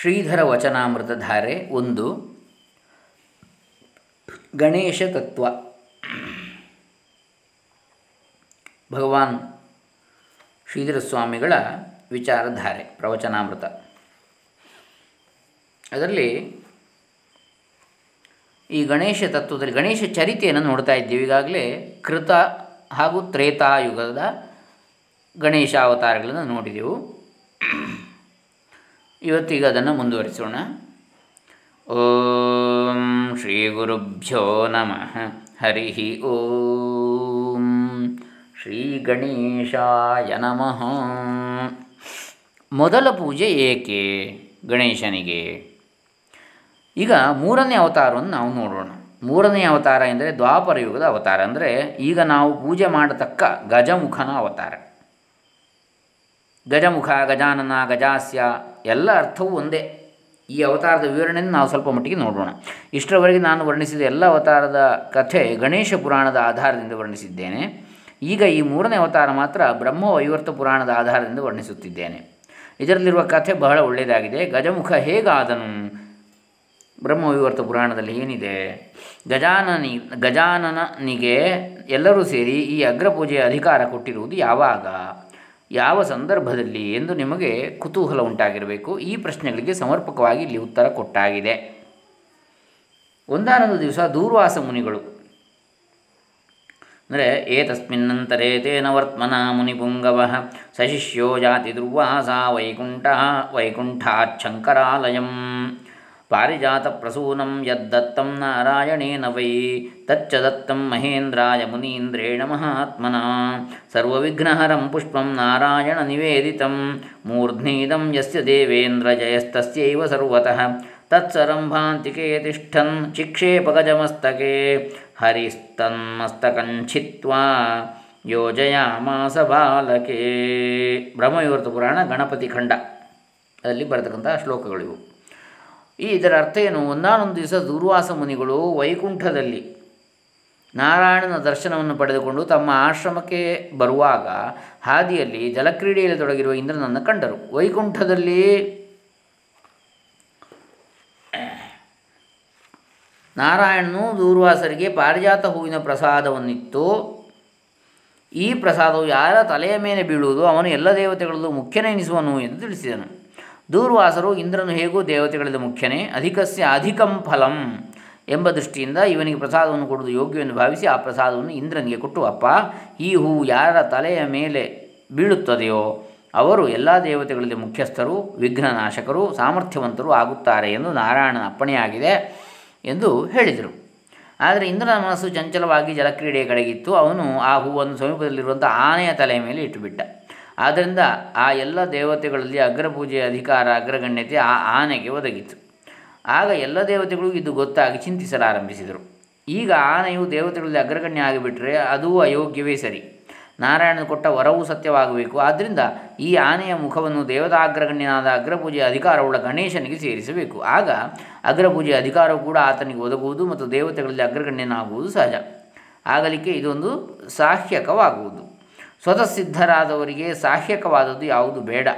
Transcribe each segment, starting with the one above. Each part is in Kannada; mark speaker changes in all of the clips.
Speaker 1: ಶ್ರೀಧರ ವಚನಾಮೃತ ಧಾರೆ ಒಂದು. ಗಣೇಶ ತತ್ವ. ಭಗವಾನ್ ಶ್ರೀಧರ ಸ್ವಾಮಿಗಳ ವಿಚಾರಧಾರೆ, ಪ್ರವಚನಾಮೃತ. ಅದರಲ್ಲಿ ಈ ಗಣೇಶ ತತ್ವದಲ್ಲಿ, ಗಣೇಶ ಚರಿತೆಯನ್ನು ನೋಡ್ತಾ ಇದ್ದೀವಿ. ಈಗಾಗಲೇ ಕೃತ ಹಾಗೂ ತ್ರೇತಾಯುಗದ ಗಣೇಶ ಅವತಾರಗಳನ್ನು ನೋಡಿದೆವು. ಇವತ್ತೀಗ ಅದನ್ನು ಮುಂದುವರಿಸೋಣ. ಓಂ ಶ್ರೀ ಗುರುಭ್ಯೋ ನಮಃ. ಹರಿ ಓಂ ಶ್ರೀ ಗಣೇಶಾಯ ನಮಃ. ಮೊದಲ ಪೂಜೆ ಏಕೆ ಗಣೇಶನಿಗೆ? ಈಗ ಮೂರನೇ ಅವತಾರವನ್ನು ನಾವು ನೋಡೋಣ. ಮೂರನೇ ಅವತಾರ ಎಂದರೆ ದ್ವಾಪರ ಯುಗದ ಅವತಾರ. ಅಂದರೆ ಈಗ ನಾವು ಪೂಜೆ ಮಾಡತಕ್ಕ ಗಜಮುಖನ ಅವತಾರ. ಗಜಮುಖ, ಗಜಾನನ, ಗಜಾಸ್ಯ ಎಲ್ಲ ಅರ್ಥವೂ ಒಂದೇ. ಈ ಅವತಾರದ ವಿವರಣೆಯನ್ನು ನಾವು ಸ್ವಲ್ಪ ಮಟ್ಟಿಗೆ ನೋಡೋಣ. ಇಷ್ಟರವರೆಗೆ ನಾನು ವರ್ಣಿಸಿದ ಎಲ್ಲ ಅವತಾರದ ಕಥೆ ಗಣೇಶ ಪುರಾಣದ ಆಧಾರದಿಂದ ವರ್ಣಿಸಿದ್ದೇನೆ. ಈಗ ಈ ಮೂರನೇ ಅವತಾರ ಮಾತ್ರ ಬ್ರಹ್ಮ ವೈವರ್ತ ಪುರಾಣದ ಆಧಾರದಿಂದ ವರ್ಣಿಸುತ್ತಿದ್ದೇನೆ. ಇದರಲ್ಲಿರುವ ಕಥೆ ಬಹಳ ಒಳ್ಳೆಯದಾಗಿದೆ. ಗಜಮುಖ ಹೇಗಾದನು? ಬ್ರಹ್ಮ ಬ್ರಹ್ಮವಿವರ್ತ ಪುರಾಣದಲ್ಲಿ ಏನಿದೆ? ಗಜಾನನಿ ಗಜಾನನಿಗೆ ಎಲ್ಲರೂ ಸೇರಿ ಈ ಅಗ್ರಪೂಜೆಯ ಅಧಿಕಾರ ಕೊಟ್ಟಿರುವುದು ಯಾವಾಗ? ಯಾವ ಸಂದರ್ಭದಲ್ಲಿ ಎಂದು ನಿಮಗೆ ಕುತೂಹಲ ಉಂಟಾಗಿರಬೇಕು? ಈ ಪ್ರಶ್ನೆಗಳಿಗೆ ಸಮರ್ಪಕವಾಗಿ ಇಲ್ಲಿ ಉತ್ತರ ಕೊಟ್ಟಾಗಿದೆ. ಒಂದಾನೊಂದು ದಿವಸ ದೂರ್ವಾಸ ಮುನಿಗಳು, ಅಂದರೆ ಏತಸ್ಮಿನ್ನಂತರೇ ತೇನ ವರ್ತ್ಮನ ಮುನಿಪುಂಗವ ಸಶಿಷ್ಯೋ ಜಾತಿ ದುರ್ವಾಸ ವೈಕುಂಠ ವೈಕುಂಠಾಚ್ಛಂಕರಾಲಯಂ. ನಾರಾಯಣೇನ ವೈ ತಚ್ಚ ದತ್ತಂ ಮಹೇಂದ್ರಾಯ ಮುನೀಂದ್ರೇಣ ಮಹಾತ್ಮನ, ಸರ್ವವಿಘ್ನಹರಂ ಪುಷ್ಪಂ ನಾರಾಯಣ ನಿವೇದಿತಂ, ಮೂರ್ಧ್ನೀದಂ ಯಸ್ಯ ದೇವೇಂದ್ರ ಜಯಸ್ತಸ್ಯೈವ ಸರ್ವತಃ, ತತ್ಸರಂಭಾಂತಿಕೆ ತಿಷ್ಠನ್ ಚಿಕ್ಷೇಪಗಜಮಸ್ತಕೆ ಹರಿಸ್ತನ್ಮಸ್ತಕಂಛಿತ್ವಾ ಯೋಜಯಾಮಾಸ ಬಾಲಕೆ. ಬ್ರಹ್ಮವಿವರ್ತ ಪುರಾಣ ಗಣಪತಿ ಖಂಡ. ಅದರಲ್ಲಿ ಬರತಕ್ಕಂಥ ಶ್ಲೋಕಗಳಿವು. ಈ ಇದರ ಅರ್ಥ ಏನು? ಒಂದಾನೊಂದು ದಿವಸ ದುರ್ವಾಸ ಮುನಿಗಳು ವೈಕುಂಠದಲ್ಲಿ ನಾರಾಯಣನ ದರ್ಶನವನ್ನು ಪಡೆದುಕೊಂಡು ತಮ್ಮ ಆಶ್ರಮಕ್ಕೆ ಬರುವಾಗ ಹಾದಿಯಲ್ಲಿ ಜಲಕ್ರೀಡೆಯಲ್ಲಿ ತೊಡಗಿರುವ ಇಂದ್ರನನ್ನು ಕಂಡರು. ವೈಕುಂಠದಲ್ಲಿ ನಾರಾಯಣನು ದೂರ್ವಾಸರಿಗೆ ಪಾರಿಜಾತ ಹೂವಿನ ಪ್ರಸಾದವನ್ನಿತ್ತು. ಈ ಪ್ರಸಾದವು ಯಾರ ತಲೆಯ ಮೇಲೆ ಬೀಳುವುದು, ಅವನು ಎಲ್ಲ ದೇವತೆಗಳಲ್ಲೂ ಮುಖ್ಯನೆನಿಸುವನು ಎಂದು ತಿಳಿಸಿದನು. ದೂರ್ವಾಸರು ಇಂದ್ರನು ಹೇಗೂ ದೇವತೆಗಳಲ್ಲಿ ಮುಖ್ಯನೇ, ಅಧಿಕಸ್ಯ ಅಧಿಕಂ ಫಲಂ ಎಂಬ ದೃಷ್ಟಿಯಿಂದ ಇವನಿಗೆ ಪ್ರಸಾದವನ್ನು ಕೊಡುವುದು ಯೋಗ್ಯವೆಂದು ಭಾವಿಸಿ ಆ ಪ್ರಸಾದವನ್ನು ಇಂದ್ರನಿಗೆ ಕೊಟ್ಟು, ಅಪ್ಪ, ಈ ಹೂವು ಯಾರ ತಲೆಯ ಮೇಲೆ ಬೀಳುತ್ತದೆಯೋ, ಅವರು ಎಲ್ಲ ದೇವತೆಗಳಲ್ಲಿ ಮುಖ್ಯಸ್ಥರು, ವಿಘ್ನನಾಶಕರು, ಸಾಮರ್ಥ್ಯವಂತರು ಆಗುತ್ತಾರೆ ಎಂದು ನಾರಾಯಣನ ಅಪ್ಪಣೆಯಾಗಿದೆ ಎಂದು ಹೇಳಿದರು. ಆದರೆ ಇಂದ್ರನ ಮನಸ್ಸು ಚಂಚಲವಾಗಿ ಜಲಕ್ರೀಡೆಯ ಕಡೆಗಿತ್ತು. ಅವನು ಆ ಹೂವನ್ನು ಸಮೀಪದಲ್ಲಿರುವಂಥ ಆನೆಯ ತಲೆಯ ಮೇಲೆ ಇಟ್ಟುಬಿಟ್ಟ. ಆದ್ದರಿಂದ ಆ ಎಲ್ಲ ದೇವತೆಗಳಲ್ಲಿ ಅಗ್ರಪೂಜೆಯ ಅಧಿಕಾರ, ಅಗ್ರಗಣ್ಯತೆ ಆ ಆನೆಗೆ ಒದಗಿತು. ಆಗ ಎಲ್ಲ ದೇವತೆಗಳು ಇದು ಗೊತ್ತಾಗಿ ಚಿಂತಿಸಲಾರಂಭಿಸಿದರು. ಈಗ ಆನೆಯು ದೇವತೆಗಳಲ್ಲಿ ಅಗ್ರಗಣ್ಯ ಆಗಿಬಿಟ್ರೆ ಅದೂ ಅಯೋಗ್ಯವೇ ಸರಿ. ನಾರಾಯಣನ ಕೊಟ್ಟ ವರವು ಸತ್ಯವಾಗಬೇಕು. ಆದ್ದರಿಂದ ಈ ಆನೆಯ ಮುಖವನ್ನು ದೇವತಾಗ್ರಗಣ್ಯನಾದ ಅಗ್ರಪೂಜೆಯ ಅಧಿಕಾರವುಳ್ಳ ಗಣೇಶನಿಗೆ ಸೇರಿಸಬೇಕು. ಆಗ ಅಗ್ರಪೂಜೆಯ ಅಧಿಕಾರವು ಕೂಡ ಆತನಿಗೆ ಒದಗುವುದು ಮತ್ತು ದೇವತೆಗಳಲ್ಲಿ ಅಗ್ರಗಣ್ಯನಾಗುವುದು ಸಹಜ. ಆಗಲಿಕ್ಕೆ ಇದೊಂದು ಸಾಹ್ಯಕವಾಗುವುದು. ಸ್ವತಃ ಸಿದ್ಧರಾದವರಿಗೆ ಸಾಹ್ಯಕವಾದದ್ದು ಯಾವುದು ಬೇಡ.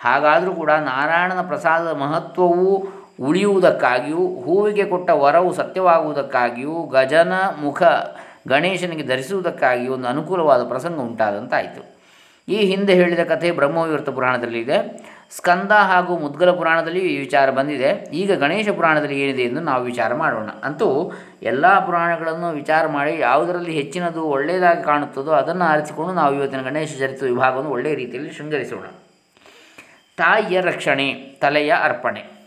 Speaker 1: ಹಾಗಾದರೂ ಕೂಡ ನಾರಾಯಣನ ಪ್ರಸಾದದ ಮಹತ್ವವು ಉಳಿಯುವುದಕ್ಕಾಗಿಯೂ, ಹೂವಿಗೆ ಕೊಟ್ಟ ವರವು ಸತ್ಯವಾಗುವುದಕ್ಕಾಗಿಯೂ, ಗಜನ ಮುಖ ಗಣೇಶನಿಗೆ ಧರಿಸುವುದಕ್ಕಾಗಿಯೂ ಒಂದು ಅನುಕೂಲವಾದ ಪ್ರಸಂಗ ಉಂಟಾದಂತಾಯಿತು. ಈ ಹಿಂದೆ ಹೇಳಿದ ಕಥೆ ಬ್ರಹ್ಮವಿವೃತ ಪುರಾಣದಲ್ಲಿದೆ. ಸ್ಕಂದ ಹಾಗೂ ಮುದ್ಗಲ ಪುರಾಣದಲ್ಲಿ ಈ ವಿಚಾರ ಬಂದಿದೆ. ಈಗ ಗಣೇಶ ಪುರಾಣದಲ್ಲಿ ಏನಿದೆ ಎಂದು ನಾವು ವಿಚಾರ ಮಾಡೋಣ. ಅಂತೂ ಎಲ್ಲ ಪುರಾಣಗಳನ್ನು ವಿಚಾರ ಮಾಡಿ ಯಾವುದರಲ್ಲಿ ಹೆಚ್ಚಿನದು ಒಳ್ಳೆಯದಾಗಿ ಕಾಣುತ್ತದೋ ಅದನ್ನು ಆರಿಸಿಕೊಂಡು ನಾವು ಇವತ್ತಿನ ಗಣೇಶ ಚರಿತ್ರ ವಿಭಾಗವನ್ನು ಒಳ್ಳೆಯ ರೀತಿಯಲ್ಲಿ ಶೃಂಗರಿಸೋಣ. ತಾಯಿಯ ರಕ್ಷಣೆ, ತಲೆಯ ಅರ್ಪಣೆ.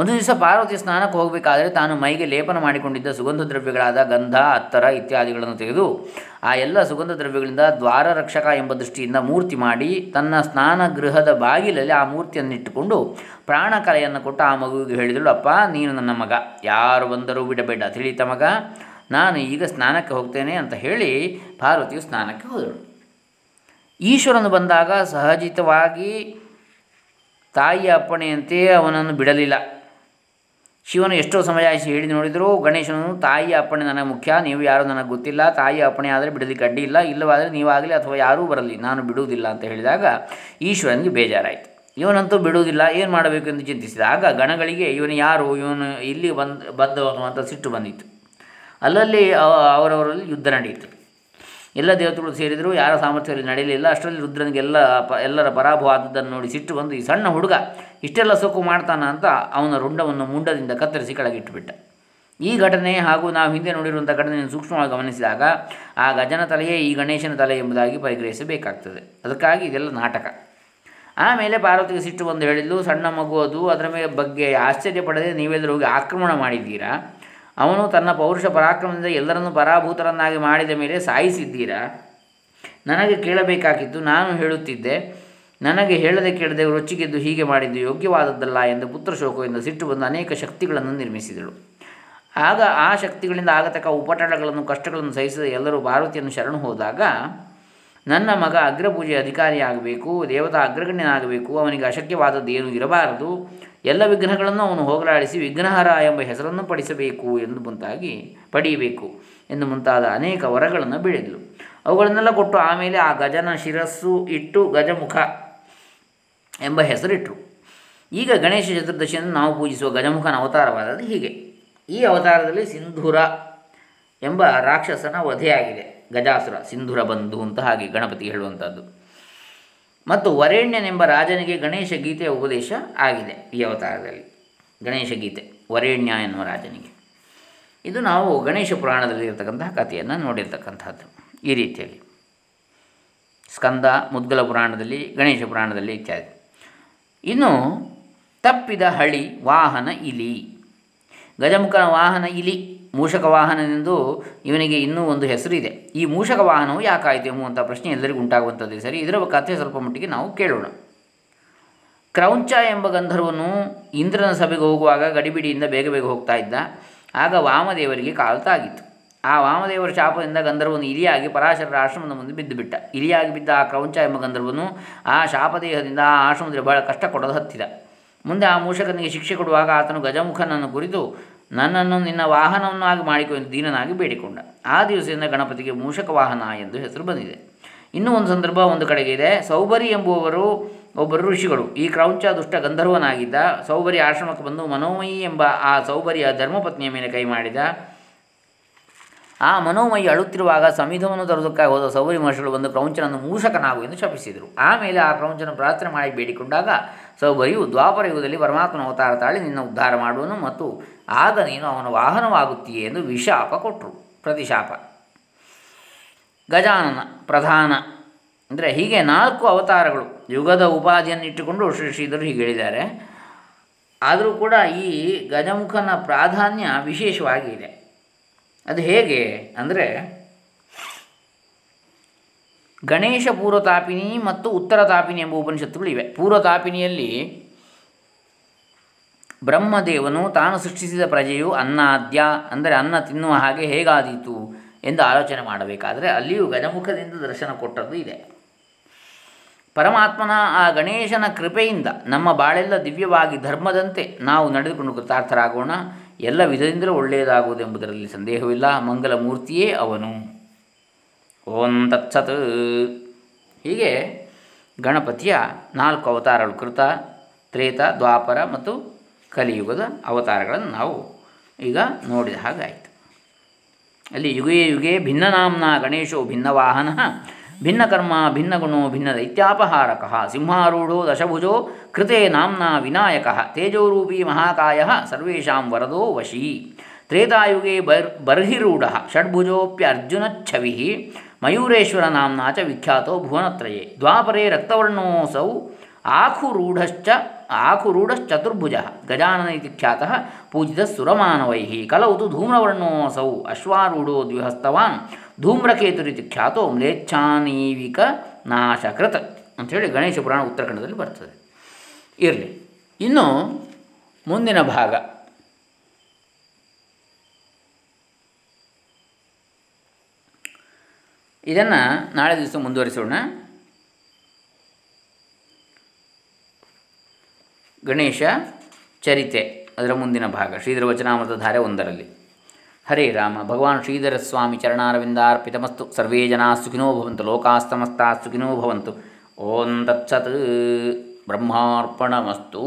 Speaker 1: ಒಂದು ದಿವಸ ಪಾರ್ವತಿ ಸ್ನಾನಕ್ಕೆ ಹೋಗಬೇಕಾದರೆ ತಾನು ಮೈಗೆ ಲೇಪನ ಮಾಡಿಕೊಂಡಿದ್ದ ಸುಗಂಧ ದ್ರವ್ಯಗಳಾದ ಗಂಧ, ಅತ್ತರ ಇತ್ಯಾದಿಗಳನ್ನು ತೆಗೆದು ಆ ಎಲ್ಲ ಸುಗಂಧ ದ್ರವ್ಯಗಳಿಂದ ದ್ವಾರ ರಕ್ಷಕ ಎಂಬ ದೃಷ್ಟಿಯಿಂದ ಮೂರ್ತಿ ಮಾಡಿ ತನ್ನ ಸ್ನಾನ ಗೃಹದ ಬಾಗಿಲಲ್ಲಿ ಆ ಮೂರ್ತಿಯನ್ನಿಟ್ಟುಕೊಂಡು ಪ್ರಾಣ ಕಲೆಯನ್ನು ಕೊಟ್ಟು ಆ ಮಗುವಿಗೆ ಹೇಳಿದಳು, ಅಪ್ಪ, ನೀನು ನನ್ನ ಮಗ. ಯಾರು ಬಂದರೂ ಬಿಡಬೇಡ. ತಿಳಿತ ಮಗ? ನಾನು ಈಗ ಸ್ನಾನಕ್ಕೆ ಹೋಗ್ತೇನೆ ಅಂತ ಹೇಳಿ ಪಾರ್ವತಿಯು ಸ್ನಾನಕ್ಕೆ ಹೋದಳು. ಈಶ್ವರನು ಬಂದಾಗ ಸಹಜಿತವಾಗಿ ತಾಯಿಯ ಅಪ್ಪಣೆಯಂತೆ ಅವನನ್ನು ಬಿಡಲಿಲ್ಲ. ಶಿವನು ಎಷ್ಟೋ ಸಮಯ ಹೇಳಿ ನೋಡಿದರೂ, ಗಣೇಶನು, ತಾಯಿಯ ಅಪ್ಪಣೆ ನನಗೆ ಮುಖ್ಯ, ನೀವು ಯಾರು ನನಗೆ ಗೊತ್ತಿಲ್ಲ, ತಾಯಿಯ ಅಪ್ಪಣೆ ಆದರೆ ಬಿಡಲಿಕ್ಕೆ ಅಡ್ಡಿ ಇಲ್ಲ, ಇಲ್ಲವಾದರೆ ನೀವಾಗಲಿ ಅಥವಾ ಯಾರೂ ಬರಲಿ, ನಾನು ಬಿಡುವುದಿಲ್ಲ ಅಂತ ಹೇಳಿದಾಗ ಈಶ್ವರನಿಗೆ ಬೇಜಾರಾಯಿತು. ಇವನಂತೂ ಬಿಡುವುದಿಲ್ಲ, ಏನು ಮಾಡಬೇಕು ಎಂದು ಚಿಂತಿಸಿದ. ಆಗ ಗಣಗಳಿಗೆ, ಇವನು ಯಾರು? ಇವನು ಇಲ್ಲಿ ಬಂದು, ಬಂದವನು ಅಂತ ಸಿಟ್ಟು ಬಂದಿತ್ತು. ಅಲ್ಲಲ್ಲಿ ಅವ- ಅವರವರಲ್ಲಿ ಯುದ್ಧ ನಡೆಯಿತು ಎಲ್ಲ ದೇವತೆಗಳು ಸೇರಿದರೂ, ಯಾರ ಸಾಮರ್ಥ್ಯದಲ್ಲಿ ನಡೆಯಲಿಲ್ಲ. ಅಷ್ಟರಲ್ಲಿ ರುದ್ರನಿಗೆಲ್ಲ ಪ, ಎಲ್ಲರ ಪರಾಭವ ಆದದ್ದನ್ನು ನೋಡಿ ಸಿಟ್ಟು ಬಂದು ಈ ಸಣ್ಣ ಹುಡುಗ ಇಷ್ಟೆಲ್ಲ ಸೊಕ್ಕು ಮಾಡ್ತಾನ ಅಂತ ಅವನ ರುಂಡವನ್ನು ಮುಂಡದಿಂದ ಕತ್ತರಿಸಿ ಕೆಳಗಿಟ್ಟುಬಿಟ್ಟ ಈ ಘಟನೆ ಹಾಗೂ ನಾವು ಹಿಂದೆ ನೋಡಿರುವಂಥ ಘಟನೆಯನ್ನು ಸೂಕ್ಷ್ಮವಾಗಿ ಗಮನಿಸಿದಾಗ ಆ ಗಜನ ತಲೆಯೇ ಈ ಗಣೇಶನ ತಲೆ ಎಂಬುದಾಗಿ ಪರಿಗ್ರಹಿಸಬೇಕಾಗ್ತದೆ. ಅದಕ್ಕಾಗಿ ಇದೆಲ್ಲ ನಾಟಕ. ಆಮೇಲೆ ಪಾರ್ವತಿಗೆ ಸಿಟ್ಟು ಬಂದು ಹೇಳಿದ್ಲು, ಸಣ್ಣ ಮಗು ಅದು, ಅದರ ಮೇಲೆ ಬಗ್ಗೆ ಆಶ್ಚರ್ಯ ಪಡೆದೇ ನೀವೆಲ್ಲರೂ ಹೋಗಿ ಆಕ್ರಮಣ ಮಾಡಿದ್ದೀರಾ? ಅವನು ತನ್ನ ಪೌರುಷ ಪರಾಕ್ರಮದಿಂದ ಎಲ್ಲರನ್ನೂ ಪರಾಭೂತರನ್ನಾಗಿ ಮಾಡಿದ ಮೇಲೆ ಸಾಯಿಸಿದ್ದೀರಾ? ನನಗೆ ಕೇಳಬೇಕಾಗಿತ್ತು, ನಾನು ಹೇಳುತ್ತಿದ್ದೆ. ನನಗೆ ಹೇಳದೆ ಕೇಳದೆ ರೊಚ್ಚಿಗೆದ್ದು ಹೀಗೆ ಮಾಡಿದ್ದು ಯೋಗ್ಯವಾದದ್ದಲ್ಲ ಎಂದು ಪುತ್ರ ಶೋಕದಿಂದ ಸಿಟ್ಟು ಬಂದು ಅನೇಕ ಶಕ್ತಿಗಳನ್ನು ನಿರ್ಮಿಸಿದಳು. ಆಗ ಆ ಶಕ್ತಿಗಳಿಂದ ಆಗತಕ್ಕ ಉಪಟಳಗಳನ್ನು, ಕಷ್ಟಗಳನ್ನು ಸಹಿಸಿದ ಎಲ್ಲರೂ ಭಾರತಿಯನ್ನು ಶರಣು ಹೋದಾಗ, ನನ್ನ ಮಗ ಅಗ್ರಪೂಜೆ ಅಧಿಕಾರಿಯಾಗಬೇಕು, ದೇವತಾ ಅಗ್ರಗಣ್ಯನಾಗಬೇಕು, ಅವನಿಗೆ ಅಶಕ್ಯವಾದದ್ದು ಏನೂ ಇರಬಾರದು, ಎಲ್ಲ ವಿಘ್ನಗಳನ್ನು ಅವನು ಹೋಗಲಾಡಿಸಿ ವಿಘ್ನಹರ ಎಂಬ ಹೆಸರನ್ನು ಪಡಿಸಬೇಕು ಎಂದು ಮುಂತಾಗಿ ಪಡೆಯಬೇಕು ಎಂದು ಮುಂತಾದ ಅನೇಕ ವರಗಳನ್ನು ಬೆಳೆದಳು. ಅವುಗಳನ್ನೆಲ್ಲ ಕೊಟ್ಟು ಆಮೇಲೆ ಆ ಗಜನ ಶಿರಸ್ಸು ಇಟ್ಟು ಗಜಮುಖ ಎಂಬ ಹೆಸರಿಟ್ಟರು ಈಗ ಗಣೇಶ ಚತುರ್ದಶಿಯನ್ನು ನಾವು ಪೂಜಿಸುವ ಗಜಮುಖನ ಅವತಾರವಾದದ್ದು ಹೀಗೆ. ಈ ಅವತಾರದಲ್ಲಿ ಸಿಂಧೂರ ಎಂಬ ರಾಕ್ಷಸನ ವಧೆಯಾಗಿದೆ. ಗಜಾಸುರ, ಸಿಂಧೂರ ಬಂಧು ಅಂತ ಹಾಗೆ ಗಣಪತಿ ಹೇಳುವಂಥದ್ದು. ಮತ್ತು ವರೇಣ್ಯನೆಂಬ ರಾಜನಿಗೆ ಗಣೇಶ ಗೀತೆಯ ಉಪದೇಶ ಆಗಿದೆ ಈ ಅವತಾರದಲ್ಲಿ. ಗಣೇಶ ಗೀತೆ, ವರೇಣ್ಯ ಎನ್ನುವ ರಾಜನಿಗೆ. ಇದು ನಾವು ಗಣೇಶ ಪುರಾಣದಲ್ಲಿ ಇರತಕ್ಕಂತಹ ಕಥೆಯನ್ನು ನೋಡಿರ್ತಕ್ಕಂಥದ್ದು ಈ ರೀತಿಯಲ್ಲಿ ಸ್ಕಂದ, ಮುದ್ಗಲ ಪುರಾಣದಲ್ಲಿ, ಗಣೇಶ ಪುರಾಣದಲ್ಲಿ ಇತ್ಯಾದಿ. ಇನ್ನು ತಪ್ಪಿದ ಹಳಿ ವಾಹನ ಇಲಿ. ಗಜಮುಖನ ವಾಹನ ಇಲಿ, ಮೂಷಕ ವಾಹನನೆಂದು ಇವನಿಗೆ ಇನ್ನೂ ಒಂದು ಹೆಸರಿದೆ. ಈ ಮೂಷಕ ವಾಹನವು ಯಾಕಾಯಿತು ಎಂಬುವಂಥ ಪ್ರಶ್ನೆ ಎಲ್ಲರಿಗೂ ಉಂಟಾಗುವಂಥದ್ದೇ ಸರಿ. ಇದರ ಕಥೆ ಸ್ವಲ್ಪ ಮಟ್ಟಿಗೆ ನಾವು ಕೇಳೋಣ. ಕ್ರೌಂಚ ಎಂಬ ಗಂಧರ್ವನು ಇಂದ್ರನ ಸಭೆಗೆ ಹೋಗುವಾಗ ಗಡಿಬಿಡಿಯಿಂದ ಬೇಗ ಬೇಗ ಹೋಗ್ತಾ ಇದ್ದ. ಆಗ ವಾಮದೇವರಿಗೆ ಕಾಲು ಆ ವಾಮದೇವರ ಶಾಪದಿಂದ ಗಂಧರ್ವನು ಇಲಿಯಾಗಿ ಪರಾಶರರ ಆಶ್ರಮದ ಮುಂದೆ ಬಿದ್ದು ಬಿಟ್ಟ ಇಲಿಯಾಗಿ ಬಿದ್ದ ಆ ಕ್ರೌಂಚ ಎಂಬ ಗಂಧರ್ವನು ಆ ಶಾಪದೇಹದಿಂದ ಆ ಆಶ್ರಮದಲ್ಲಿ ಬಹಳ ಕಷ್ಟ ಕೊಡಲು ಹತ್ತಿದ ಮುಂದೆ ಆ ಮೂಷಕನಿಗೆ ಶಿಕ್ಷೆ ಕೊಡುವಾಗ ಆತನು ಗಜಮುಖನನ್ನು ಕುರಿತು, ನನ್ನನ್ನು ನಿನ್ನ ವಾಹನವನ್ನಾಗಿ ಮಾಡಿಕೊ ಎಂದು ದೀನನಾಗಿ ಬೇಡಿಕೊಂಡ. ಆ ದಿವಸದಿಂದ ಗಣಪತಿಗೆ ಮೂಷಕ ವಾಹನ ಎಂದು ಹೆಸರು ಬಂದಿದೆ. ಇನ್ನೂ ಒಂದು ಸಂದರ್ಭ ಒಂದು ಕಡೆಗೆ ಇದೆ. ಸೌಬರಿ ಎಂಬುವವರು ಒಬ್ಬರು ಋಷಿಗಳು. ಈ ಕ್ರೌಂಚ ದುಷ್ಟ ಗಂಧರ್ವನಾಗಿದ್ದ ಸೌಬರಿ ಆಶ್ರಮಕ್ಕೆ ಬಂದು ಮನೋಮಯಿ ಎಂಬ ಆ ಸೌಬರಿಯ ಧರ್ಮಪತ್ನಿಯ ಮೇಲೆ ಕೈ ಮಾಡಿದ ಆ ಮನೋಮಯಿ ಅಳುತ್ತಿರುವಾಗ ಸಮಿಧವನ್ನು ತರುವುದಕ್ಕಾಗಿ ಹೋದ ಸೌರಿ ಮಹರ್ಷಿಗಳು ಬಂದು ಪ್ರವಂಚನನ್ನು ಮೂಷಕನಾಗು ಎಂದು ಶಪಿಸಿದರು. ಆಮೇಲೆ ಆ ಪ್ರವಂಚನ ಪ್ರಾರ್ಥನೆ ಮಾಡಿ ಬೇಡಿಕೊಂಡಾಗ ಸೌಭರಿಯು ದ್ವಾಪರ ಯುಗದಲ್ಲಿ ಪರಮಾತ್ಮನ ಅವತಾರ ತಾಳಿ ನಿನ್ನ ಉದ್ಧಾರ ಮಾಡುವನು ಮತ್ತು ಆಗ ನೀನು ಅವನ ವಾಹನವಾಗುತ್ತೀಯೆ ಎಂದು ವಿಶಾಪ ಕೊಟ್ಟರು ಪ್ರತಿಶಾಪ. ಗಜಾನನ ಪ್ರಧಾನ ಅಂದರೆ ಹೀಗೆ ನಾಲ್ಕು ಅವತಾರಗಳು ಯುಗದ ಉಪಾಧಿಯನ್ನು ಇಟ್ಟುಕೊಂಡು ಶ್ರೀ ಶ್ರೀಧರು ಹೀಗೆ ಹೇಳಿದ್ದಾರೆ. ಆದರೂ ಕೂಡ ಈ ಗಜಮುಖನ ಪ್ರಾಧಾನ್ಯ ವಿಶೇಷವಾಗಿ ಇದೆ. ಅದು ಹೇಗೆ ಅಂದರೆ ಗಣೇಶ ಪೂರ್ವತಾಪಿನಿ ಮತ್ತು ಉತ್ತರ ತಾಪಿನಿ ಎಂಬ ಉಪನಿಷತ್ತುಗಳಿವೆ ಪೂರ್ವತಾಪಿನಿಯಲ್ಲಿ ಬ್ರಹ್ಮದೇವನು ತಾನು ಸೃಷ್ಟಿಸಿದ ಪ್ರಜೆಯು ಅನ್ನಾದ್ಯ, ಅಂದರೆ ಅನ್ನ ತಿನ್ನುವ ಹಾಗೆ ಹೇಗಾದೀತು ಎಂದು ಆಲೋಚನೆ ಮಾಡಬೇಕಾದರೆ ಅಲ್ಲಿಯೂ ಗಜಮುಖದಿಂದ ದರ್ಶನ ಕೊಟ್ಟದ್ದು ಇದೆ. ಪರಮಾತ್ಮನ ಆ ಗಣೇಶನ ಕೃಪೆಯಿಂದ ನಮ್ಮ ಬಾಳೆಲ್ಲ ದಿವ್ಯವಾಗಿ ಧರ್ಮದಂತೆ ನಾವು ನಡೆದುಕೊಂಡು ಕೃತಾರ್ಥರಾಗೋಣ ಎಲ್ಲ ವಿಧದಿಂದಲೂ ಒಳ್ಳೆಯದಾಗುವುದೆಂಬುದರಲ್ಲಿ ಸಂದೇಹವಿಲ್ಲ. ಮಂಗಲ ಮೂರ್ತಿಯೇ ಅವನು. ಓಂ ತತ್ಸತ್. ಹೀಗೆ ಗಣಪತಿಯ ನಾಲ್ಕು ಅವತಾರಗಳು ಕೃತ, ತ್ರೇತ, ದ್ವಾಪರ ಮತ್ತು ಕಲಿಯುಗದ ಅವತಾರಗಳನ್ನು ನಾವು ಈಗ ನೋಡಿದ ಹಾಗಾಯಿತು. ಅಲ್ಲಿ ಯುಗೇ ಯುಗೇ ಭಿನ್ನನಾಮ್ನ ಗಣೇಶೋ ಭಿನ್ನವಾಹನ ಭಿನ್ನಕರ್ಮ, ಭಿನ್ನಗುಣೋ ಭಿನ್ನ ದೈತ್ಯಾಪಹಾರಕ ಸಿಂಹಾರೂಢೋ ದಶಭುಜೋ ಕೃತೆ ನಾಂನ ವಿನಾಯಕ, ತೇಜೋರೂಪಿ ಮಹಾಕಾಯ, ಸರ್ವೇಷಾಂ ವರದೋ ವಶೀ. ತ್ರೇತಾಯುಗೆ ಬರ್, ಬರ್ಹಿರೂಢ ಷಡ್ಭುಜೋಪ್ಯರ್ಜುನಚ್ಛವಿ ಮಯೂರೇಶ್ವರ ನಾಂನ ಚ ವಿಖ್ಯಾತೋ ಭುವನತ್ರಯೇ. ದ್ವಾಪರೇ ರಕ್ತವರ್ಣೋಸೌ ಆಖುರೂಢಶ್ಚ, ಆಖುರೂಢಶ್ಚತುರ್ಭುಜ, ಗಜಾನನ ಇತಿ ಖ್ಯಾತ ಪೂಜಿತ ಸುರಮಾನವೈ. ಕಲೌ ತು ಧೂಮ್ರವರ್ಣೋಸೌ ಅಶ್ವಾರೂಢೋ ದ್ವಿಹಸ್ತವಾನ್ ಧೂಮ್ರಕೇತುರಿತಿ ಖ್ಯಾತೋ ಮ್ಲೇಚ್ಛಾನೀವಿಕ ನಾಶಕೃತ ಅಂಥೇಳಿ ಗಣೇಶ ಪುರಾಣ ಉತ್ತರಾಖಂಡದಲ್ಲಿ ಬರ್ತದೆ. ಇರಲಿ. ಇನ್ನು ಮುಂದಿನ ಭಾಗ. ಇದನ್ನು ನಾಳೆ ದಿವಸ ಮುಂದುವರಿಸೋಣ. ಗಣೇಶ ಚರಿತೆ, ಅದರ ಮುಂದಿನ ಭಾಗ. ಶ್ರೀಧರ ವಚನಾಮೃತ ಧಾರೆ ಒಂದರಲ್ಲಿ. ಹರೇ ರಾಮ, ಭಗವಾನ್ ಶ್ರೀಧರ ಸ್ವಾಮಿ ಚರಣಾರವಿಂದಾರ್ಪಿತಮಸ್ತು. ಸರ್ವೇ ಜನಾ ಸುಖಿನೋ ಭವಂತು, ಲೋಕಾಸ್ತಮಸ್ತಾ ಸುಖಿನೋ ಭವಂತು. ಓಂ ತತ್ಸತ್, ಬ್ರಹ್ಮಾರ್ಪಣಮಸ್ತು.